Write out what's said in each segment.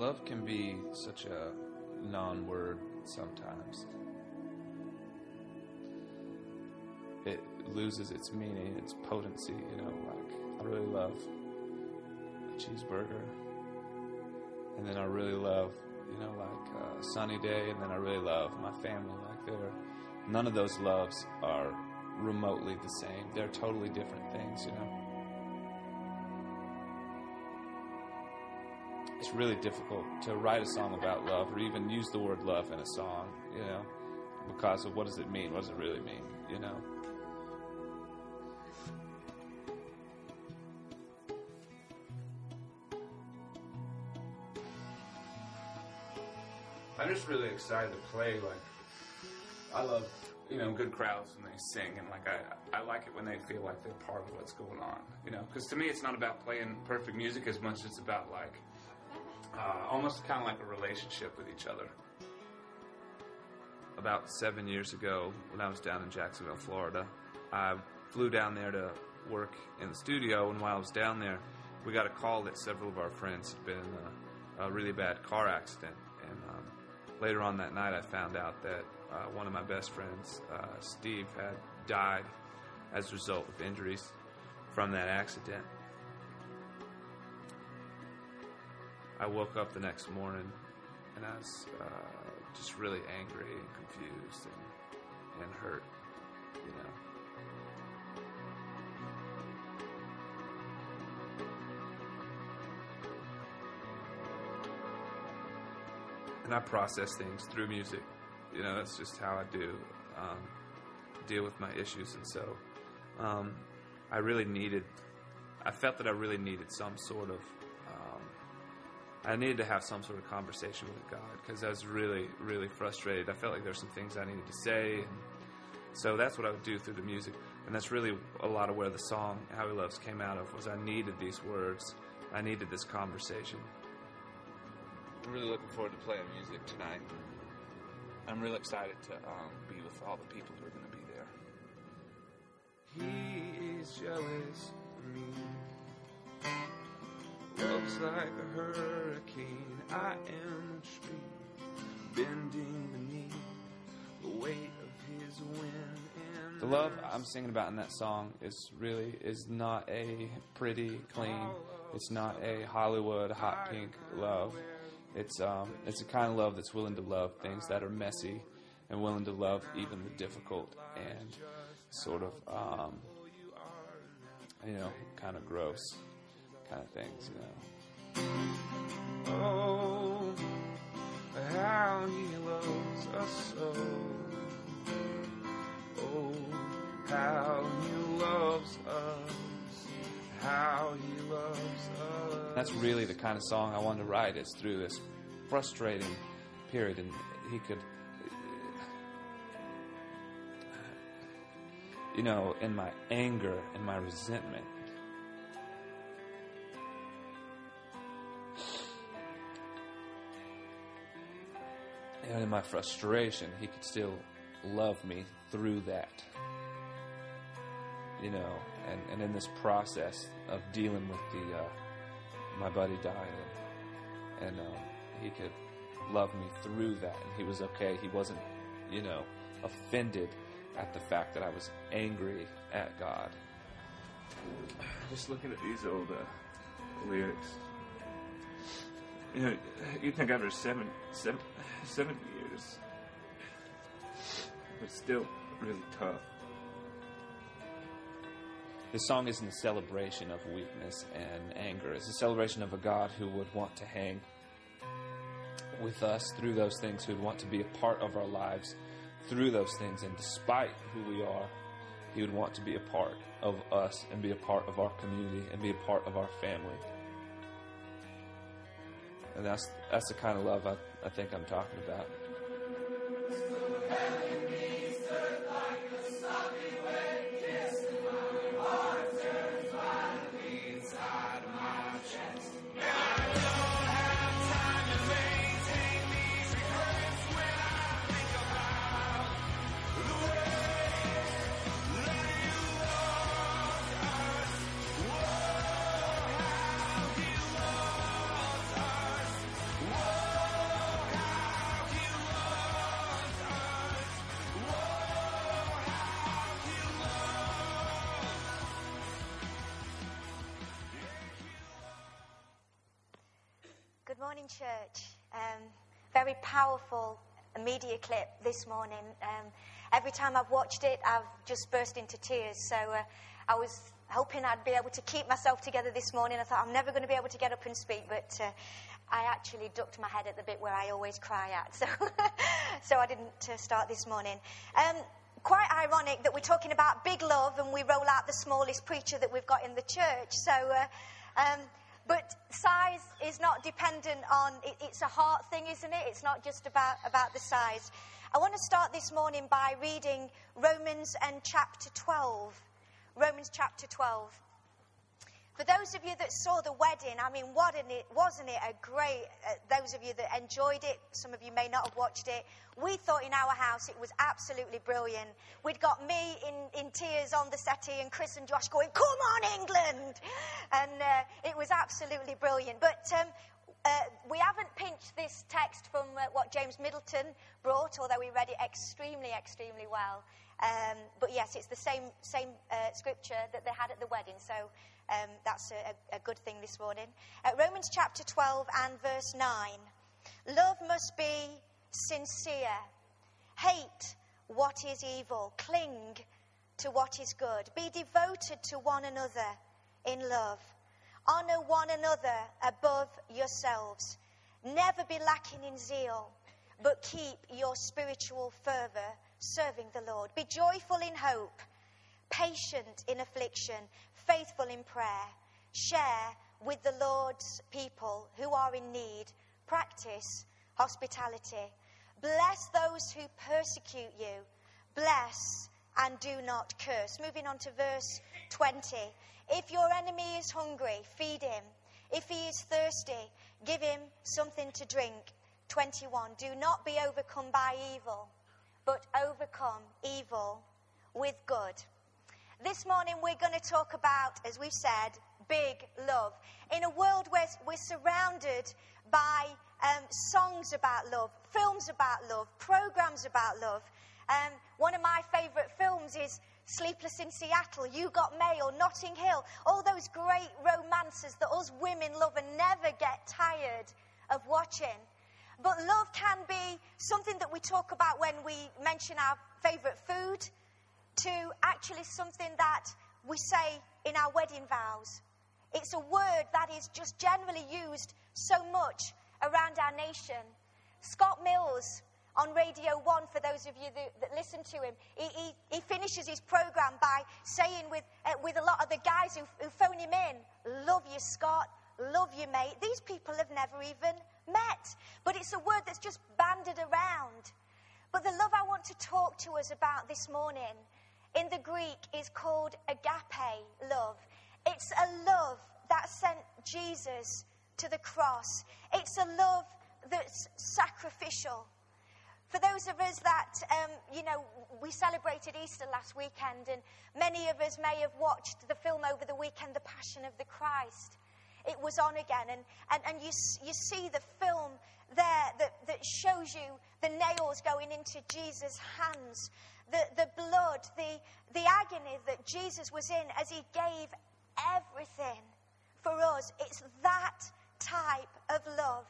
love can be such a non-word sometimes. It loses its meaning, its potency. You know, like I really love a cheeseburger, and then I really love, you know, like a sunny day, and then I really love my family. Like they're none of those loves are remotely the same. They're totally different things. You know. It's really difficult to write a song about love or even use the word love in a song, you know, because of what does it mean? What does it really mean, you know? I'm just really excited to play. Like, I love, you know, good crowds when they sing, and like I, I like it when they feel like they're part of what's going on. You know, because to me, it's not about playing perfect music as much as it's about like uh, almost kind of like a relationship with each other. About seven years ago, when I was down in Jacksonville, Florida, I flew down there to work in the studio, and while I was down there, we got a call that several of our friends had been in a, a really bad car accident. And um, later on that night, I found out that uh, one of my best friends, uh, Steve, had died as a result of injuries from that accident. I woke up the next morning and I was uh, just really angry and confused and, and hurt, you know. And I process things through music. You know, that's just how I do um, deal with my issues. And so um, I really needed, I felt that I really needed some sort of I needed to have some sort of conversation with God because I was really, really frustrated. I felt like there were some things I needed to say. And so that's what I would do through the music. And that's really a lot of where the song How He Loves came out of was I needed these words. I needed this conversation. I'm really looking forward to playing music tonight. I'm really excited to um, be with all the people who are going to be there. He is jealous of me. Love's like a hurricane. I am a tree bending beneath the weight of his wind. the love I'm singing about in that song is really is not a pretty, clean. It's not a Hollywood hot pink love. It's um, it's a kind of love that's willing to love things that are messy and willing to love even the difficult and sort of um, you know kind of gross kind of things, you know. Oh, how he loves us so. Oh, how he loves us. How he loves us. That's really the kind of song I wanted to write. Is through this frustrating period, and he could you know, in my anger and my resentment, and in my frustration, he could still love me through that. You know, and, and in this process of dealing with the uh, my buddy dying, and um, he could love me through that, and he was okay. He wasn't, you know, offended at the fact that I was angry at God. Just looking at these old uh, lyrics, you know, you think after seven, seven, seven years, it's still really tough. This song isn't a celebration of weakness and anger. It's a celebration of a God who would want to hang with us through those things, who would want to be a part of our lives through those things. And despite who we are, He would want to be a part of us and be a part of our community and be a part of our family and that's that's the kind of love I, I think I'm talking about. Morning, church. Um, very powerful media clip this morning. Um, every time I've watched it, I've just burst into tears. So uh, I was hoping I'd be able to keep myself together this morning. I thought I'm never going to be able to get up and speak, but uh, I actually ducked my head at the bit where I always cry at. So, so I didn't uh, start this morning. Um, quite ironic that we're talking about big love and we roll out the smallest preacher that we've got in the church. So. Uh, um, but size is not dependent on, it, it's a heart thing, isn't it? It's not just about, about the size. I want to start this morning by reading Romans and chapter 12. Romans chapter 12. For those of you that saw the wedding, I mean, it, wasn't it a great, uh, those of you that enjoyed it, some of you may not have watched it, we thought in our house it was absolutely brilliant. We'd got me in, in tears on the settee and Chris and Josh going, come on, England! And uh, it was absolutely brilliant. But um, uh, we haven't pinched this text from uh, what James Middleton brought, although we read it extremely, extremely well. Um, but yes, it's the same, same uh, scripture that they had at the wedding. So um, that's a, a, good thing this morning. Uh, Romans chapter 12 and verse 9. Love must be sincere. Hate what is evil. Cling to what is good. Be devoted to one another in love. Honor one another above yourselves. Never be lacking in zeal, but keep your spiritual fervor serving the Lord. Be joyful in hope, patient in affliction, faithful in prayer. Share with the Lord's people who are in need. Practice hospitality. Bless those who persecute you. Bless and do not curse. Moving on to verse 20. If your enemy is hungry, feed him. If he is thirsty, give him something to drink. 21. Do not be overcome by evil, but overcome evil with good. This morning we're going to talk about, as we've said, big love. In a world where we're surrounded by um, songs about love, films about love, programs about love. Um, one of my favourite films is Sleepless in Seattle, You Got Mail, Notting Hill, all those great romances that us women love and never get tired of watching. But love can be something that we talk about when we mention our favourite food, to actually something that we say in our wedding vows. It's a word that is just generally used so much around our nation. Scott Mills on Radio 1, for those of you that, that listen to him, he, he, he, finishes his program by saying with, uh, with a lot of the guys who, who phone him in, Love you, Scott. Love you, mate. These people have never even met. But it's a word that's just banded around. But the love I want to talk to us about this morning in the Greek is called agape love. It's a love that sent Jesus to the cross. It's a love that's sacrificial. For those of us that, um, you know, we celebrated Easter last weekend, and many of us may have watched the film over the weekend, The Passion of the Christ. It was on again, and, and, and you, you see the film there that, that shows you the nails going into Jesus' hands, the, the blood, the, the agony that Jesus was in as he gave everything for us. It's that type of love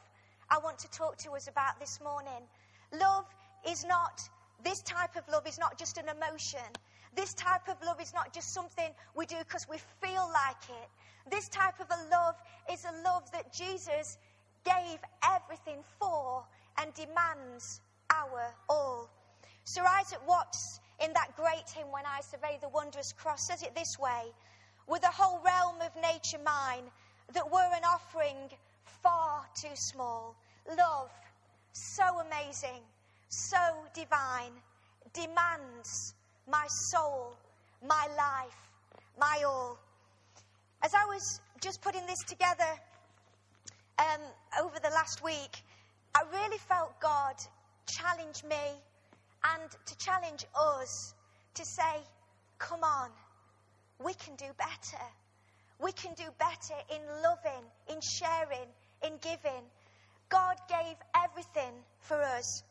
I want to talk to us about this morning. Love is not, this type of love is not just an emotion. This type of love is not just something we do because we feel like it. This type of a love is a love that Jesus gave everything for and demands our all. Sir Isaac Watts, in that great hymn, When I Survey the Wondrous Cross, says it this way With the whole realm of nature mine, that were an offering far too small. Love, so amazing, so divine, demands my soul, my life, my all. As I was just putting this together um, over the last week, I really felt God challenge me and to challenge us to say, come on, we can do better. We can do better in loving, in sharing, in giving. God gave everything for us.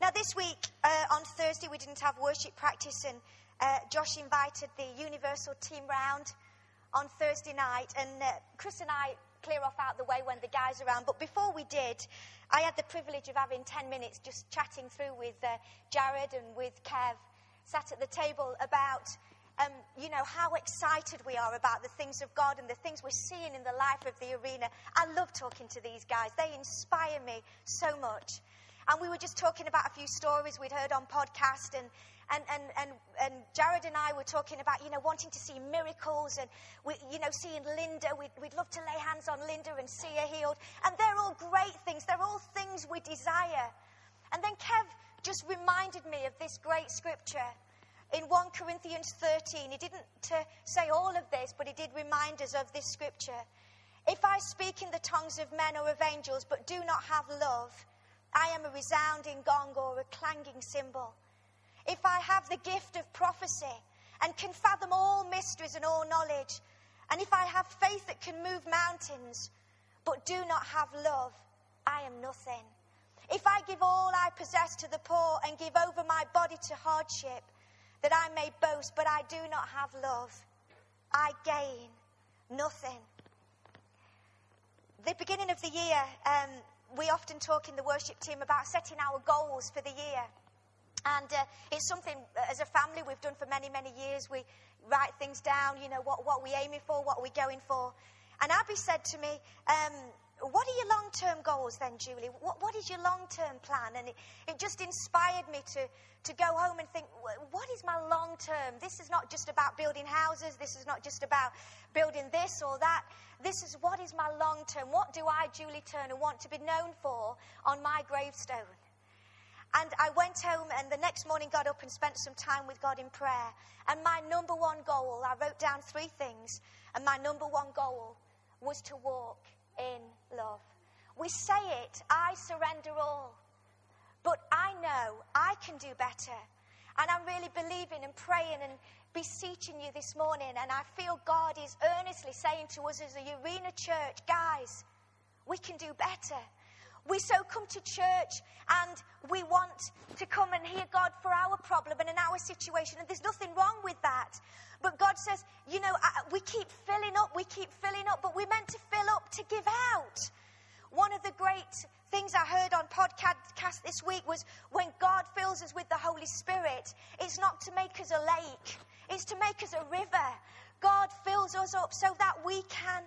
Now, this week uh, on Thursday, we didn't have worship practice, and uh, Josh invited the Universal team round on Thursday night, and uh, Chris and I clear off out the way when the guys are around. But before we did, I had the privilege of having 10 minutes just chatting through with uh, Jared and with Kev, sat at the table about, um, you know, how excited we are about the things of God and the things we're seeing in the life of the arena. I love talking to these guys. They inspire me so much. And we were just talking about a few stories we'd heard on podcast and, and, and, and, and Jared and I were talking about, you know, wanting to see miracles and, we, you know, seeing Linda. We'd, we'd love to lay hands on Linda and see her healed. And they're all great things. They're all things we desire. And then Kev just reminded me of this great scripture in 1 Corinthians 13. He didn't uh, say all of this, but he did remind us of this scripture. If I speak in the tongues of men or of angels, but do not have love, I am a resounding gong or a clanging cymbal if I have the gift of prophecy and can fathom all mysteries and all knowledge, and if I have faith that can move mountains, but do not have love, I am nothing. If I give all I possess to the poor and give over my body to hardship, that I may boast, but I do not have love, I gain nothing. The beginning of the year, um, we often talk in the worship team about setting our goals for the year. And uh, it's something, uh, as a family, we've done for many, many years. We write things down, you know, what, what we're aiming for, what we're going for. And Abby said to me, um, What are your long term goals then, Julie? What, what is your long term plan? And it, it just inspired me to, to go home and think, What is my long term? This is not just about building houses. This is not just about building this or that. This is what is my long term? What do I, Julie Turner, want to be known for on my gravestone? And I went home and the next morning got up and spent some time with God in prayer. And my number one goal, I wrote down three things, and my number one goal was to walk in love. We say it, I surrender all. But I know I can do better. And I'm really believing and praying and beseeching you this morning. And I feel God is earnestly saying to us as a Arena church, guys, we can do better. We so come to church and we want to come and hear God for our problem and in our situation, and there's nothing wrong with that. But God says, you know, we keep filling up, we keep filling up, but we're meant to fill up to give out. One of the great things I heard on podcast this week was when God fills us with the Holy Spirit, it's not to make us a lake, it's to make us a river. God fills us up so that we can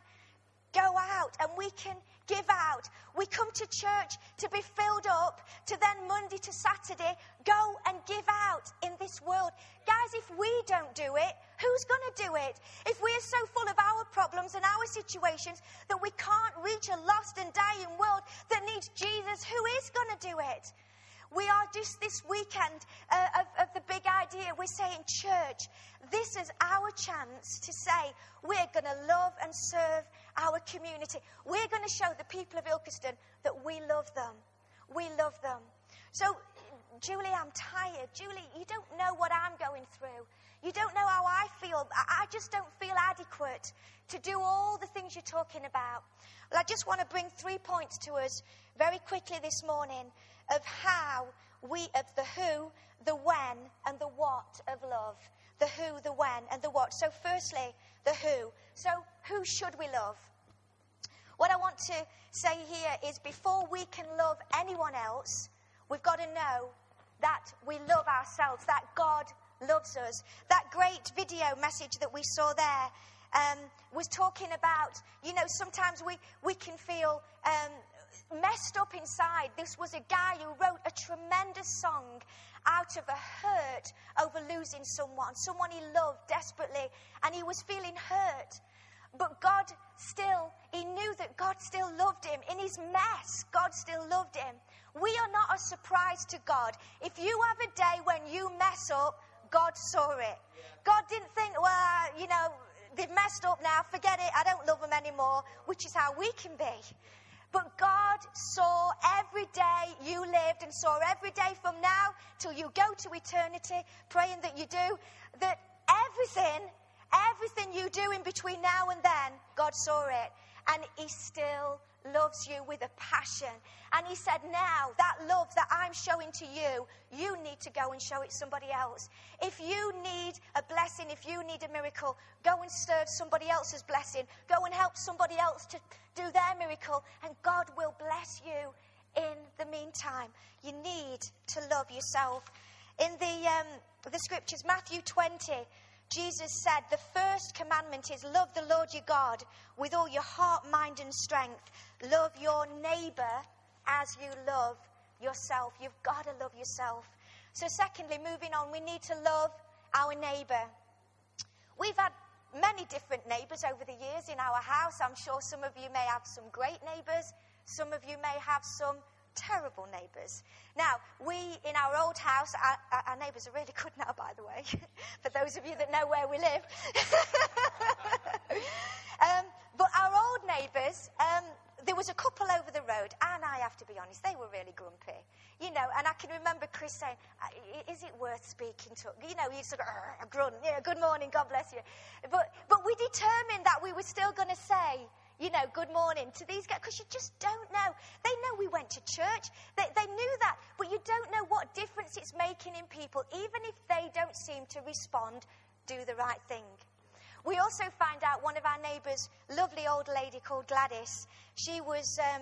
go out and we can give out. We come to church to be filled up, to then Monday to Saturday go and give out in this world. Guys, if we don't do it, who's going to do it? If we're so full of our problems and our situations that we can't reach a lost and dying world that needs Jesus, who is going to do it? We are just this weekend uh, of, of the big idea. We're saying, church, this is our chance to say we're going to love and serve our community. We're going to show the people of Ilkeston that we love them. We love them. So, Julie, I'm tired. Julie, you don't know what I'm going through. You don't know how I feel. I just don't feel adequate to do all the things you're talking about. Well, I just want to bring three points to us very quickly this morning of how we, of the who, the when, and the what of love. The who, the when, and the what. So, firstly, the who. So, who should we love? What I want to say here is before we can love anyone else, we've got to know that we love ourselves, that God loves us. That great video message that we saw there um, was talking about, you know, sometimes we, we can feel um, messed up inside. This was a guy who wrote a tremendous song out of a hurt over losing someone, someone he loved desperately, and he was feeling hurt. But God still, he knew that God still loved him. In his mess, God still loved him. We are not a surprise to God. If you have a day when you mess up, God saw it. God didn't think, well, you know, they've messed up now, forget it, I don't love them anymore, which is how we can be. But God saw every day you lived and saw every day from now till you go to eternity, praying that you do, that everything, everything you do in between now and then, God saw it. And He still loves you with a passion. And he said, Now, that love that I'm showing to you, you need to go and show it somebody else. If you need a blessing, if you need a miracle, go and serve somebody else's blessing. Go and help somebody else to do their miracle, and God will bless you in the meantime. You need to love yourself. In the, um, the scriptures, Matthew 20, Jesus said, The first commandment is love the Lord your God with all your heart, mind, and strength. Love your neighbor as you love yourself. You've got to love yourself. So, secondly, moving on, we need to love our neighbor. We've had many different neighbors over the years in our house. I'm sure some of you may have some great neighbors, some of you may have some terrible neighbours. Now, we in our old house, our, our neighbours are really good now, by the way, for those of you that know where we live. um, but our old neighbours, um, there was a couple over the road, and I have to be honest, they were really grumpy. You know, and I can remember Chris saying, Is it worth speaking to? You know, you sort of grunt, yeah, good morning, God bless you. But, but we determined that we were still going to say, you know, good morning to these guys, because you just don't know. They know we went to church. They, they knew that, but you don't know what difference it's making in people, even if they don't seem to respond, do the right thing. We also find out one of our neighbours, lovely old lady called Gladys, she was um,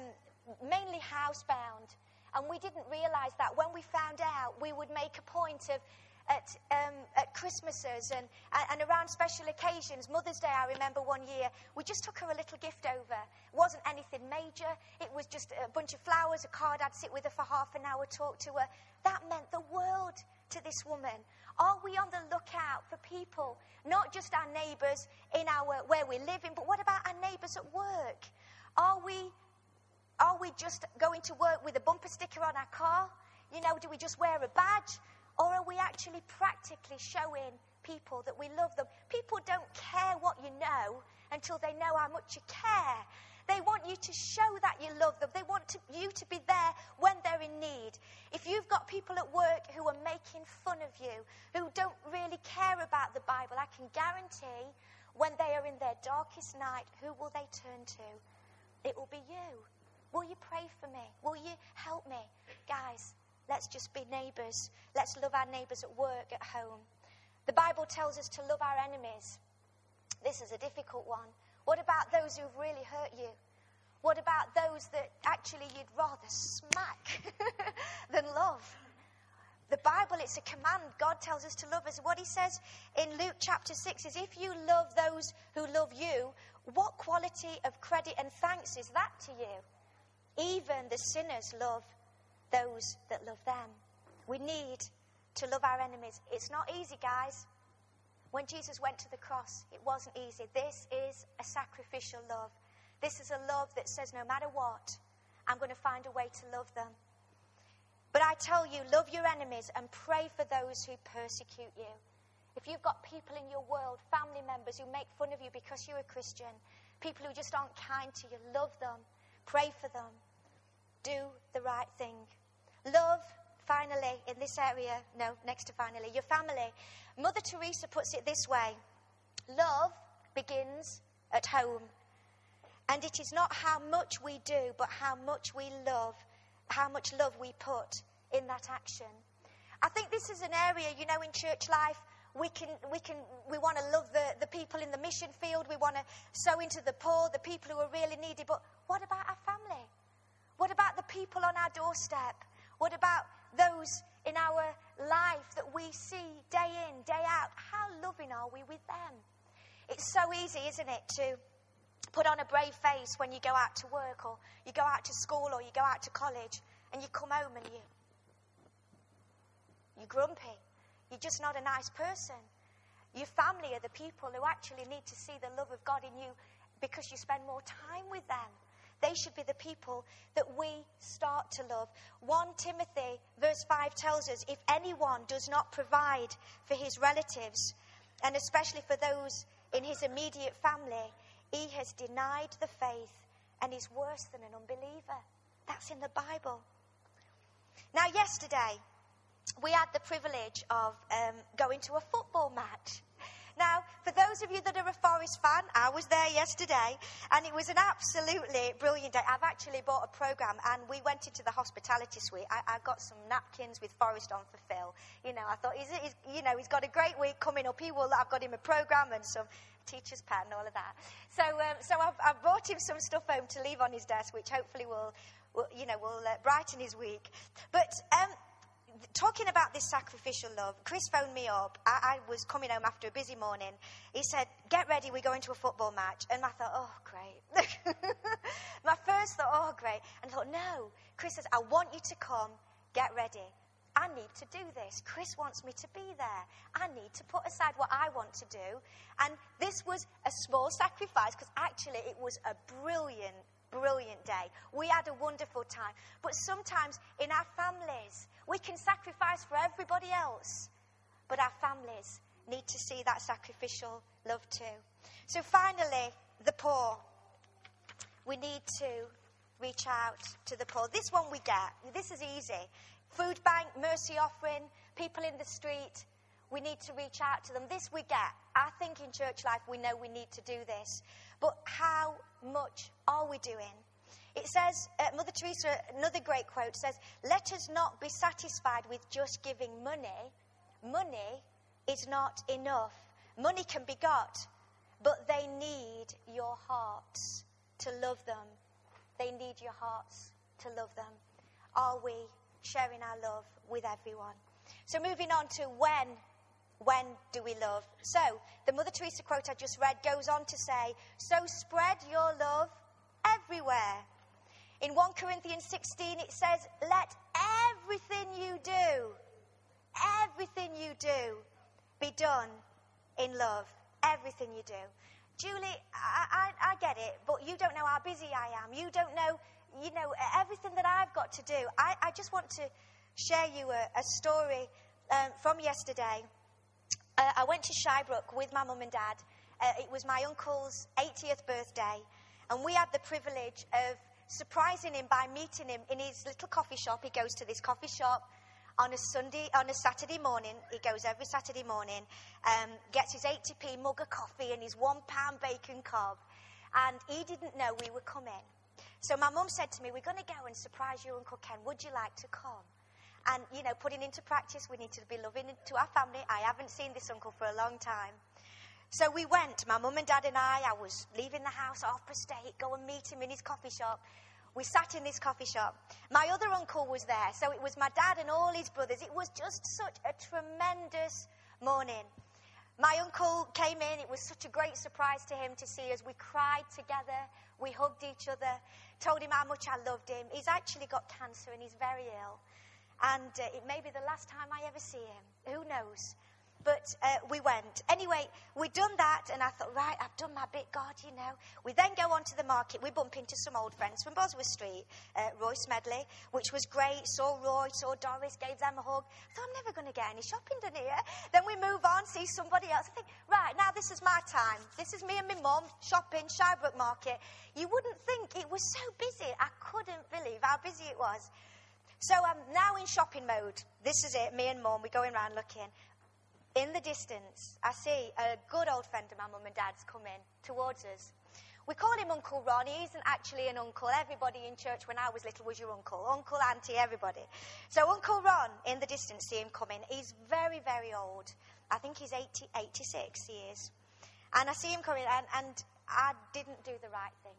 mainly housebound. And we didn't realise that. When we found out, we would make a point of at, um, at Christmases and, and around special occasions. Mother's Day, I remember one year, we just took her a little gift over. It wasn't anything major, it was just a bunch of flowers, a card. I'd sit with her for half an hour, talk to her. That meant the world to this woman. Are we on the lookout for people, not just our neighbours in our where we're living, but what about our neighbours at work? Are we are we just going to work with a bumper sticker on our car? You know, do we just wear a badge? Or are we actually practically showing people that we love them? People don't care what you know until they know how much you care. They want you to show that you love them. They want to, you to be there when they're in need. If you've got people at work who are making fun of you, who don't really care about the Bible, I can guarantee when they are in their darkest night, who will they turn to? It will be you. Will you pray for me? Will you help me? Guys, Let's just be neighbours. Let's love our neighbours at work, at home. The Bible tells us to love our enemies. This is a difficult one. What about those who've really hurt you? What about those that actually you'd rather smack than love? The Bible, it's a command. God tells us to love us. What he says in Luke chapter 6 is if you love those who love you, what quality of credit and thanks is that to you? Even the sinners love those that love them. We need to love our enemies. It's not easy, guys. When Jesus went to the cross, it wasn't easy. This is a sacrificial love. This is a love that says, no matter what, I'm going to find a way to love them. But I tell you, love your enemies and pray for those who persecute you. If you've got people in your world, family members who make fun of you because you're a Christian, people who just aren't kind to you, love them, pray for them, do the right thing. Love, finally, in this area, no, next to finally, your family. Mother Teresa puts it this way Love begins at home. And it is not how much we do, but how much we love, how much love we put in that action. I think this is an area, you know, in church life, we can, we can, we want to love the, the people in the mission field. We want to sow into the poor, the people who are really needy. But what about our family? What about the people on our doorstep? What about those in our life that we see day in, day out? How loving are we with them? It's so easy, isn't it, to put on a brave face when you go out to work or you go out to school or you go out to college and you come home and you you're grumpy. You're just not a nice person. Your family are the people who actually need to see the love of God in you because you spend more time with them. They should be the people that we start to love. 1 Timothy, verse 5 tells us if anyone does not provide for his relatives, and especially for those in his immediate family, he has denied the faith and is worse than an unbeliever. That's in the Bible. Now, yesterday, we had the privilege of um, going to a football match. Now, for those of you that are a Forest fan, I was there yesterday, and it was an absolutely brilliant day. I've actually bought a program, and we went into the hospitality suite. I, I got some napkins with Forest on for Phil. You know, I thought, he's, he's, you know, he's got a great week coming up. He will. I've got him a program and some teacher's pen and all of that. So, um, so I've, I've, brought him some stuff home to leave on his desk, which hopefully will, will you know, will uh, brighten his week. But um, talking about this sacrificial love, Chris phoned me up. I, I, was coming home after a busy morning. He said, Get ready, we're going to a football match. And I thought, Oh, great. My first thought, Oh, great. And I thought, No. Chris says, I want you to come, get ready. I need to do this. Chris wants me to be there. I need to put aside what I want to do. And this was a small sacrifice because actually it was a brilliant, brilliant day. We had a wonderful time. But sometimes in our families, we can sacrifice for everybody else, but our families need to see that sacrificial love too. So finally, the poor. We need to reach out to the poor. This one we get. This is easy. Food bank, mercy offering, people in the street. We need to reach out to them. This we get. I think in church life we know we need to do this. But how much are we doing? It says, uh, Mother Teresa, another great quote says, Let us not be satisfied with just giving money. Money is not enough. Money can be got, but they need your hearts to love them. They need your hearts to love them. Are we sharing our love with everyone? So, moving on to when. When do we love? So, the Mother Teresa quote I just read goes on to say, So spread your love everywhere in 1 Corinthians 16, it says, Let everything you do, everything you do, be done in love. Everything you do. Julie, I, I, I, get it, but you don't know how busy I am. You don't know, you know, everything that I've got to do. I, I just want to share you a, a story um, from yesterday. Uh, I went to Shirebrook with my mum and dad. Uh, it was my uncle's 80th birthday, and we had the privilege of surprising him by meeting him in his little coffee shop. He goes to this coffee shop on a Sunday, on a Saturday morning. He goes every Saturday morning, um, gets his 80p mug of coffee and his one pound bacon cob. And he didn't know we were coming. So my mum said to me, We're going to go and surprise your Uncle Ken. Would you like to come? And, you know, putting into practice, we need to be loving to our family. I haven't seen this uncle for a long time. So we went, my mum and dad and I. I was leaving the house off State, go and meet him in his coffee shop. We sat in this coffee shop. My other uncle was there, so it was my dad and all his brothers. It was just such a tremendous morning. My uncle came in. It was such a great surprise to him to see us. We cried together. We hugged each other. Told him how much I loved him. He's actually got cancer and he's very ill. And uh, it may be the last time I ever see him. Who knows? but uh, we went. Anyway, we'd done that, and I thought, right, I've done my bit, God, you know. We then go on to the market. We bump into some old friends from Bosworth Street, uh, Roy Smedley, which was great. Saw Roy, saw Doris, gave them a hug. I thought, I'm never going to get any shopping done here. Then we move on, see somebody else. I think, right, now this is my time. This is me and my mum shopping, Shirebrook Market. You wouldn't think it was so busy. I couldn't believe how busy it was. So I'm now in shopping mode. This is it, me and mum, we're going around looking. In the distance, I see a good old friend of my mum and dad's coming towards us. We call him Uncle Ron. He isn't actually an uncle. Everybody in church when I was little was your uncle. Uncle, auntie, everybody. So Uncle Ron, in the distance, see him coming. He's very, very old. I think he's 80, 86, he is. And I see him coming, and, and I didn't do the right thing.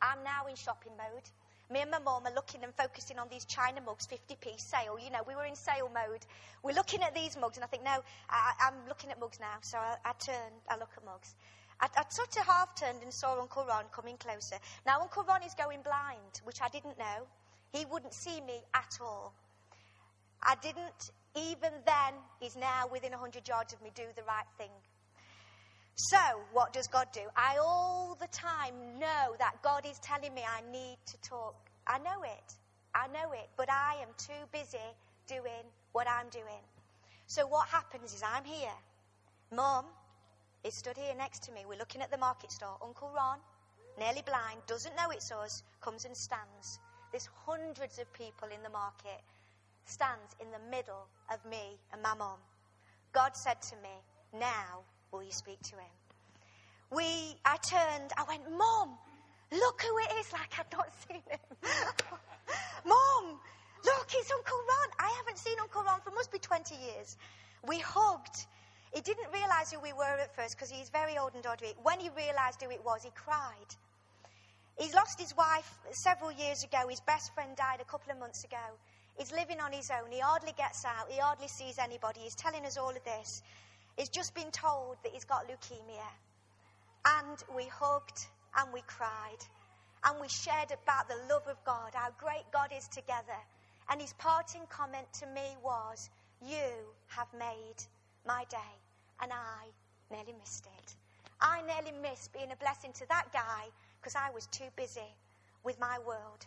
I'm now in shopping mode. Me and my mum are looking and focusing on these China mugs, 50p sale. You know, we were in sale mode. We're looking at these mugs, and I think, no, I, am looking at mugs now. So I, I turn, I look at mugs. I, I sort of half turned and saw Uncle Ron coming closer. Now, Uncle Ron is going blind, which I didn't know. He wouldn't see me at all. I didn't, even then, he's now within 100 yards of me, do the right thing. So, what does God do? I all the time know that God is telling me I need to talk. I know it. I know it. But I am too busy doing what I'm doing. So, what happens is I'm here. Mum is stood here next to me. We're looking at the market store. Uncle Ron, nearly blind, doesn't know it's us, comes and stands. There's hundreds of people in the market, stands in the middle of me and my mum. God said to me, Now will you speak to him? We, I turned, I went, Mom, look who it is, like I'd not seen him. Mom, look, it's Uncle Ron. I haven't seen Uncle Ron for must be 20 years. We hugged. He didn't realize who we were at first because he's very old and dodgy. When he realized who it was, he cried. He's lost his wife several years ago. His best friend died a couple of months ago. He's living on his own. He hardly gets out. He hardly sees anybody. He's telling us all of this. He's just been told that he's got leukemia. And we hugged and we cried. And we shared about the love of God, how great God is together. And his parting comment to me was, You have made my day. And I nearly missed it. I nearly missed being a blessing to that guy because I was too busy with my world.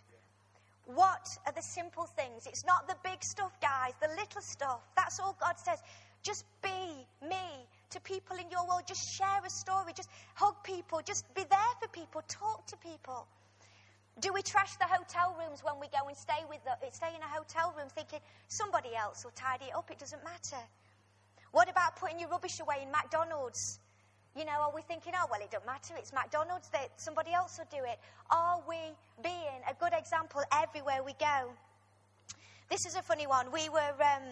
What are the simple things? It's not the big stuff, guys, the little stuff. That's all God says. Just be me to people in your world. Just share a story. Just hug people. Just be there for people. Talk to people. Do we trash the hotel rooms when we go and stay with the, stay in a hotel room thinking somebody else will tidy it up? It doesn't matter. What about putting your rubbish away in McDonald's? You know, are we thinking, oh, well, it doesn't matter, it's McDonald's, that somebody else will do it? Are we being a good example everywhere we go? This is a funny one. We were um,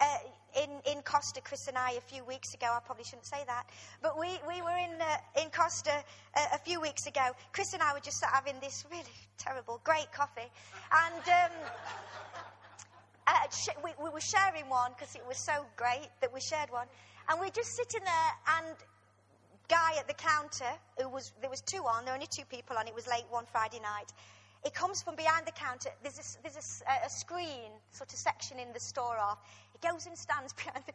uh, in, in Costa, Chris and I, a few weeks ago. I probably shouldn't say that. But we, we were in, uh, in Costa uh, a few weeks ago. Chris and I were just having this really terrible, great coffee. And. Um, uh, we, we, were sharing one because it was so great that we shared one. And we're just sitting there, and guy at the counter, who was, there was two on, there were only two people on, it was late one Friday night. It comes from behind the counter. There's, a, there's a, a, screen, sort of section in the store off. Goes and stands behind the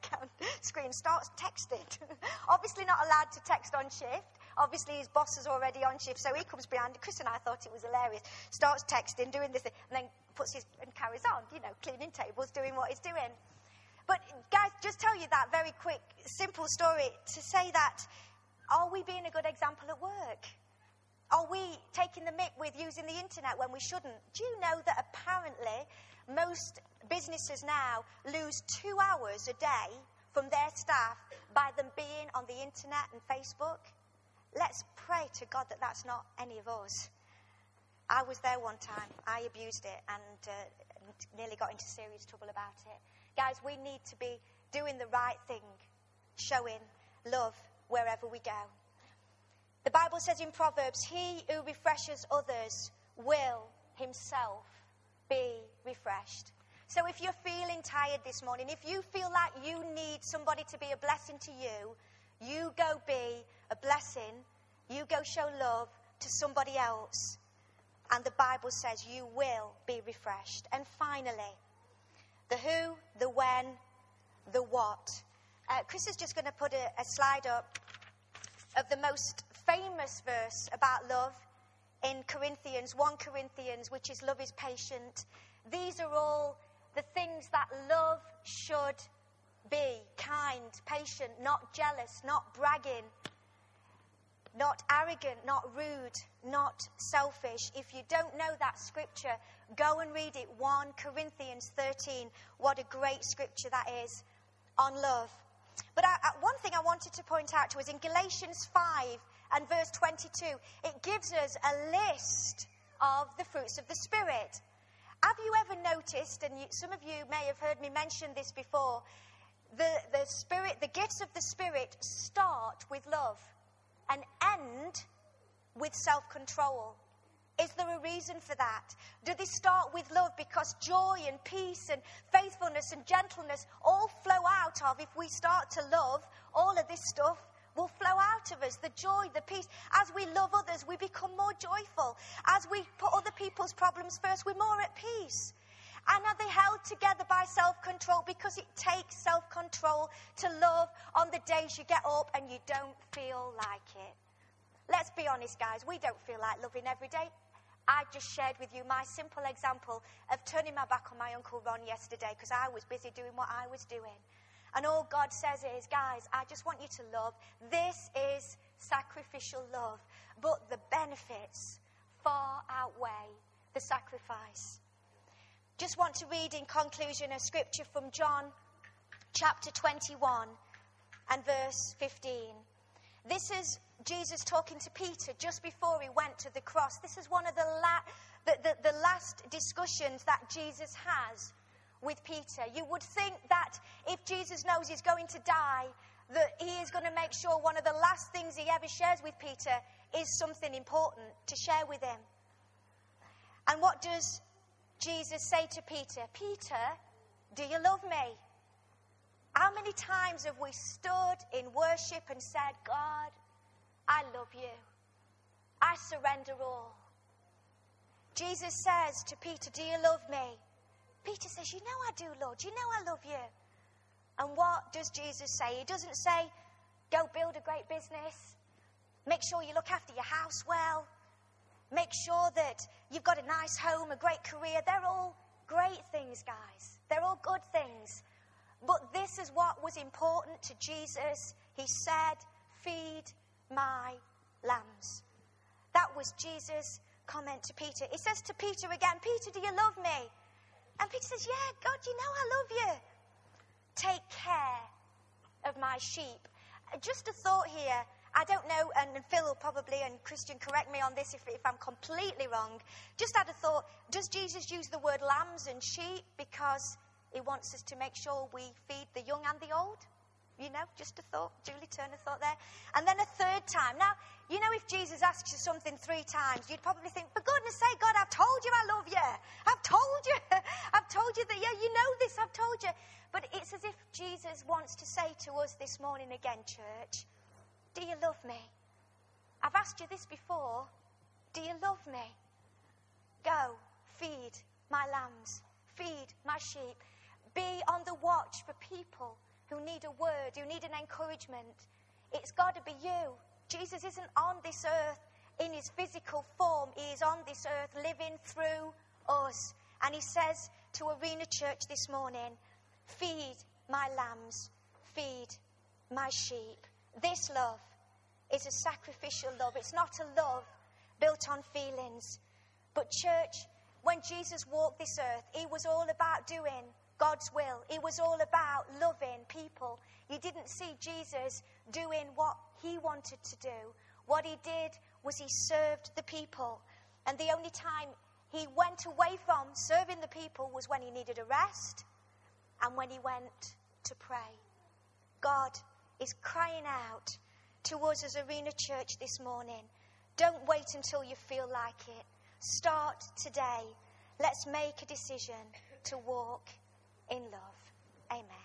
screen, starts texting. Obviously not allowed to text on shift. Obviously his boss is already on shift, so he comes behind. Chris and I thought it was hilarious. Starts texting, doing this, and then puts his and carries on. You know, cleaning tables, doing what he's doing. But guys, just tell you that very quick, simple story to say that are we being a good example at work? Are we taking the mick with using the internet when we shouldn't? Do you know that apparently most businesses now lose two hours a day from their staff by them being on the internet and Facebook? Let's pray to God that that's not any of us. I was there one time. I abused it and uh, nearly got into serious trouble about it. Guys, we need to be doing the right thing, showing love wherever we go. The Bible says in Proverbs, He who refreshes others will himself be refreshed. So if you're feeling tired this morning, if you feel like you need somebody to be a blessing to you, you go be a blessing. You go show love to somebody else. And the Bible says you will be refreshed. And finally, the who, the when, the what. Uh, Chris is just going to put a, a slide up of the most famous verse about love in Corinthians, 1 Corinthians, which is love is patient. These are all the things that love should be kind, patient, not jealous, not bragging, not arrogant, not rude, not selfish. If you don't know that scripture, go and read it. 1 Corinthians 13. What a great scripture that is on love. But I, one thing I wanted to point out to was in Galatians 5 and verse 22, it gives us a list of the fruits of the Spirit. Have you ever noticed, and you, some of you may have heard me mention this before, the, the Spirit, the gifts of the Spirit start with love and end with self control. Is there a reason for that? Do they start with love because joy and peace and faithfulness and gentleness all flow out of if we start to love? All of this stuff will flow out of us the joy, the peace. As we love others, we become more joyful. As we put other people's problems first, we're more at peace. And are they held together by self control? Because it takes self control to love on the days you get up and you don't feel like it. Let's be honest, guys, we don't feel like loving every day. I just shared with you my simple example of turning my back on my Uncle Ron yesterday because I was busy doing what I was doing. And all God says is, guys, I just want you to love. This is sacrificial love. But the benefits far outweigh the sacrifice. Just want to read in conclusion a scripture from John chapter 21 and verse 15. This is Jesus talking to Peter just before he went to the cross. This is one of the, la- the, the, the last discussions that Jesus has with Peter. You would think that if Jesus knows he's going to die, that he is going to make sure one of the last things he ever shares with Peter is something important to share with him. And what does Jesus say to Peter? Peter, do you love me? How many times have we stood in worship and said, God, I love you. I surrender all. Jesus says to Peter, Do you love me? Peter says, You know I do, Lord. You know I love you. And what does Jesus say? He doesn't say, Go build a great business. Make sure you look after your house well. Make sure that you've got a nice home, a great career. They're all great things, guys. They're all good things. But this is what was important to Jesus. He said, Feed my lambs. That was Jesus' comment to Peter. He says to Peter again, Peter, do you love me? And Peter says, Yeah, God, you know I love you. Take care of my sheep. Uh, just a thought here. I don't know, and Phil will probably, and Christian, correct me on this if, if I'm completely wrong. Just had a thought. Does Jesus use the word lambs and sheep because he wants us to make sure we feed the young and the old? You know, just a thought. Julie Turner thought there. And then a third time. Now, you know, if Jesus asks you something three times, you'd probably think, for goodness sake, God, I've told you I love you. I've told you. I've told you that, yeah, you know this. I've told you. But it's as if Jesus wants to say to us this morning again, church, do you love me? I've asked you this before. Do you love me? Go, feed my lambs, feed my sheep. Be on the watch for people who need a word, who need an encouragement. It's got to be you. Jesus isn't on this earth in his physical form, he is on this earth living through us. And he says to Arena Church this morning, Feed my lambs, feed my sheep. This love is a sacrificial love. It's not a love built on feelings. But, church, when Jesus walked this earth, he was all about doing God's will. It was all about loving people. You didn't see Jesus doing what he wanted to do. What he did was he served the people. And the only time he went away from serving the people was when he needed a rest and when he went to pray. God is crying out to us as Arena Church this morning. Don't wait until you feel like it. Start today. Let's make a decision to walk in love. Amen.